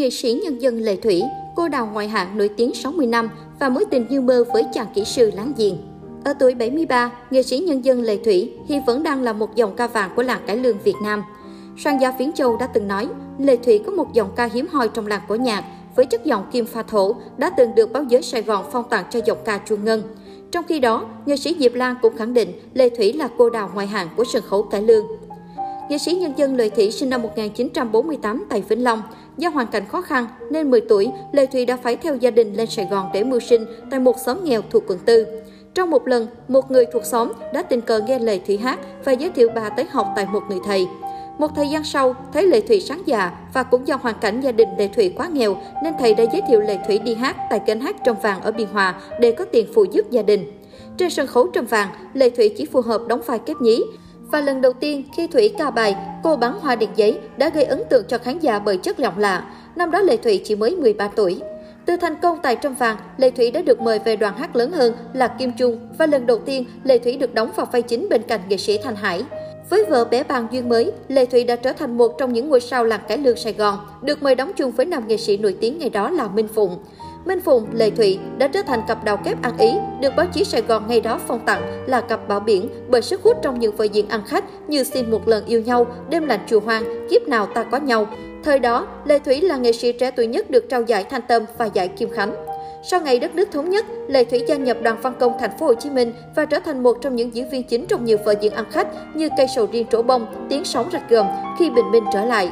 nghệ sĩ nhân dân Lệ Thủy, cô đào ngoại hạng nổi tiếng 60 năm và mối tình như mơ với chàng kỹ sư láng giềng. Ở tuổi 73, nghệ sĩ nhân dân Lệ Thủy hiện vẫn đang là một dòng ca vàng của làng cải lương Việt Nam. Soạn gia Phiến Châu đã từng nói, Lệ Thủy có một dòng ca hiếm hoi trong làng cổ nhạc, với chất giọng kim pha thổ đã từng được báo giới Sài Gòn phong tặng cho giọng ca chuông ngân. Trong khi đó, nghệ sĩ Diệp Lan cũng khẳng định Lê Thủy là cô đào ngoại hạng của sân khấu cải lương. Nghệ sĩ nhân dân Lệ Thủy sinh năm 1948 tại Vĩnh Long. Do hoàn cảnh khó khăn nên 10 tuổi, Lệ Thủy đã phải theo gia đình lên Sài Gòn để mưu sinh tại một xóm nghèo thuộc quận 4. Trong một lần, một người thuộc xóm đã tình cờ nghe Lệ Thủy hát và giới thiệu bà tới học tại một người thầy. Một thời gian sau, thấy Lệ Thủy sáng dạ và cũng do hoàn cảnh gia đình Lệ Thủy quá nghèo nên thầy đã giới thiệu Lệ Thủy đi hát tại kênh hát Trong Vàng ở Biên Hòa để có tiền phụ giúp gia đình. Trên sân khấu Trong Vàng, Lệ Thủy chỉ phù hợp đóng vai kép nhí, và lần đầu tiên khi Thủy ca bài Cô bắn hoa điện giấy đã gây ấn tượng cho khán giả bởi chất giọng lạ. Năm đó Lệ Thủy chỉ mới 13 tuổi. Từ thành công tại Trâm Vàng, Lệ Thủy đã được mời về đoàn hát lớn hơn là Kim Trung và lần đầu tiên Lệ Thủy được đóng vào vai chính bên cạnh nghệ sĩ Thanh Hải. Với vợ bé bàn duyên mới, lê Thủy đã trở thành một trong những ngôi sao làng cải lương Sài Gòn, được mời đóng chung với nam nghệ sĩ nổi tiếng ngày đó là Minh Phụng. Minh Phụng, Lê Thụy đã trở thành cặp đầu kép ăn ý, được báo chí Sài Gòn ngày đó phong tặng là cặp bảo biển bởi sức hút trong những vở diễn ăn khách như Xin một lần yêu nhau, Đêm lạnh chùa hoang, Kiếp nào ta có nhau. Thời đó, Lê Thủy là nghệ sĩ trẻ tuổi nhất được trao giải Thanh Tâm và giải Kim Khánh. Sau ngày đất nước thống nhất, Lê Thủy gia nhập đoàn văn công thành phố Hồ Chí Minh và trở thành một trong những diễn viên chính trong nhiều vở diễn ăn khách như Cây sầu riêng trổ bông, Tiếng sóng rạch gầm khi bình minh trở lại.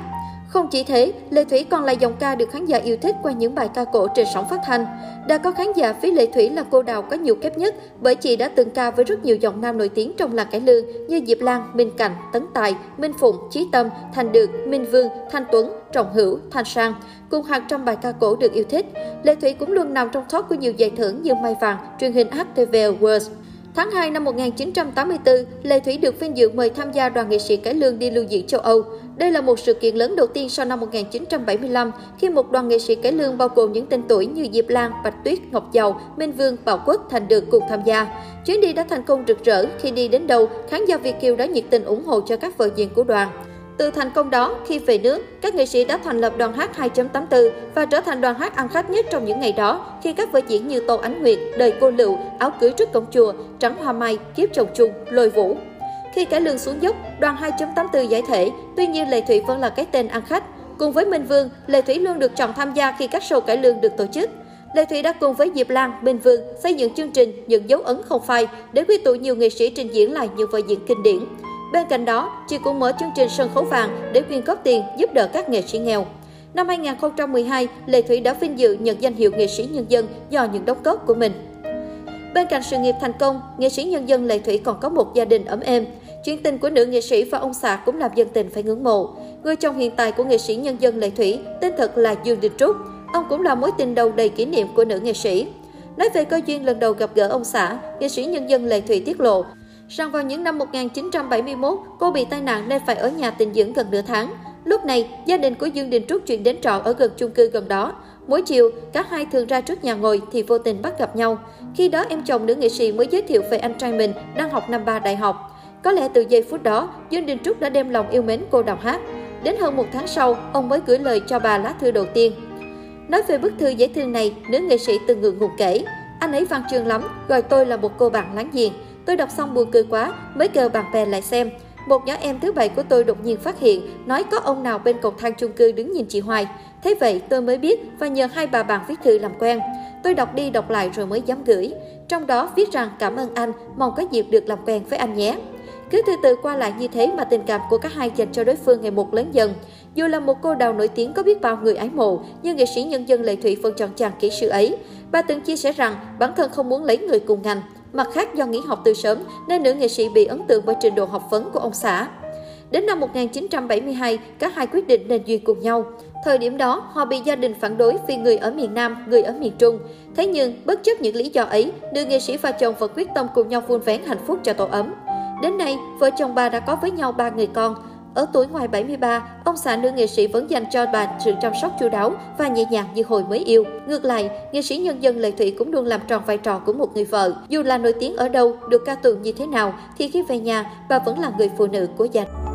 Không chỉ thế, Lệ Thủy còn là dòng ca được khán giả yêu thích qua những bài ca cổ trên sóng phát thanh. Đã có khán giả ví Lệ Thủy là cô đào có nhiều kép nhất bởi chị đã từng ca với rất nhiều giọng nam nổi tiếng trong làng cải lương như Diệp Lan, Minh Cảnh, Tấn Tài, Minh Phụng, Chí Tâm, Thành Được, Minh Vương, Thanh Tuấn, Trọng Hữu, Thanh Sang, cùng hàng trăm bài ca cổ được yêu thích. Lệ Thủy cũng luôn nằm trong top của nhiều giải thưởng như Mai Vàng, truyền hình HTV Awards. Tháng 2 năm 1984, Lê Thủy được vinh dự mời tham gia đoàn nghệ sĩ cải lương đi lưu diễn châu Âu. Đây là một sự kiện lớn đầu tiên sau năm 1975 khi một đoàn nghệ sĩ cải lương bao gồm những tên tuổi như Diệp Lan, Bạch Tuyết, Ngọc Giàu, Minh Vương, Bảo Quốc, Thành Được cùng tham gia. Chuyến đi đã thành công rực rỡ, khi đi đến đâu, khán giả Việt Kiều đã nhiệt tình ủng hộ cho các vở diễn của đoàn. Từ thành công đó, khi về nước, các nghệ sĩ đã thành lập đoàn hát 2.84 và trở thành đoàn hát ăn khách nhất trong những ngày đó khi các vở diễn như Tô Ánh Nguyệt, Đời Cô Lựu, Áo cưới trước cổng chùa, Trắng Hoa Mai, Kiếp chồng chung, Lôi Vũ. Khi cải lương xuống dốc, đoàn 2.84 giải thể, tuy nhiên Lệ Thủy vẫn là cái tên ăn khách. Cùng với Minh Vương, Lệ Thủy luôn được chọn tham gia khi các show cải lương được tổ chức. Lê Thủy đã cùng với Diệp Lan, Minh Vương xây dựng chương trình những dấu ấn không phai để quy tụ nhiều nghệ sĩ trình diễn lại những vở diễn kinh điển. Bên cạnh đó, chị cũng mở chương trình sân khấu vàng để quyên góp tiền giúp đỡ các nghệ sĩ nghèo. Năm 2012, Lệ Thủy đã vinh dự nhận danh hiệu nghệ sĩ nhân dân do những đóng góp của mình. Bên cạnh sự nghiệp thành công, nghệ sĩ nhân dân Lệ Thủy còn có một gia đình ấm êm. Chuyện tình của nữ nghệ sĩ và ông xã cũng làm dân tình phải ngưỡng mộ. Người chồng hiện tại của nghệ sĩ nhân dân Lệ Thủy tên thật là Dương Đình Trúc. Ông cũng là mối tình đầu đầy kỷ niệm của nữ nghệ sĩ. Nói về cơ duyên lần đầu gặp gỡ ông xã, nghệ sĩ nhân dân Lệ Thủy tiết lộ Rằng vào những năm 1971, cô bị tai nạn nên phải ở nhà tình dưỡng gần nửa tháng. Lúc này, gia đình của Dương Đình Trúc chuyển đến trọ ở gần chung cư gần đó. Mỗi chiều, cả hai thường ra trước nhà ngồi thì vô tình bắt gặp nhau. Khi đó em chồng nữ nghệ sĩ mới giới thiệu về anh trai mình đang học năm ba đại học. Có lẽ từ giây phút đó, Dương Đình Trúc đã đem lòng yêu mến cô đào hát. Đến hơn một tháng sau, ông mới gửi lời cho bà lá thư đầu tiên. Nói về bức thư dễ thương này, nữ nghệ sĩ từng ngượng ngùng kể. Anh ấy văn chương lắm, gọi tôi là một cô bạn láng giềng. Tôi đọc xong buồn cười quá, mới kêu bạn bè lại xem. Một nhỏ em thứ bảy của tôi đột nhiên phát hiện, nói có ông nào bên cầu thang chung cư đứng nhìn chị Hoài. Thế vậy tôi mới biết và nhờ hai bà bạn viết thư làm quen. Tôi đọc đi đọc lại rồi mới dám gửi. Trong đó viết rằng cảm ơn anh, mong có dịp được làm quen với anh nhé. Cứ từ từ qua lại như thế mà tình cảm của các hai dành cho đối phương ngày một lớn dần. Dù là một cô đào nổi tiếng có biết bao người ái mộ, nhưng nghệ sĩ nhân dân Lệ Thủy vẫn chọn chàng kỹ sư ấy. Bà từng chia sẻ rằng bản thân không muốn lấy người cùng ngành. Mặt khác do nghỉ học từ sớm nên nữ nghệ sĩ bị ấn tượng bởi trình độ học vấn của ông xã. Đến năm 1972, cả hai quyết định nên duyên cùng nhau. Thời điểm đó, họ bị gia đình phản đối vì người ở miền Nam, người ở miền Trung. Thế nhưng, bất chấp những lý do ấy, nữ nghệ sĩ và chồng vẫn quyết tâm cùng nhau vun vén hạnh phúc cho tổ ấm. Đến nay, vợ chồng bà đã có với nhau ba người con. Ở tuổi ngoài 73, ông xã nữ nghệ sĩ vẫn dành cho bà sự chăm sóc chu đáo và nhẹ nhàng như hồi mới yêu. Ngược lại, nghệ sĩ nhân dân Lệ Thủy cũng luôn làm tròn vai trò của một người vợ. Dù là nổi tiếng ở đâu, được ca tụng như thế nào, thì khi về nhà, bà vẫn là người phụ nữ của gia đình.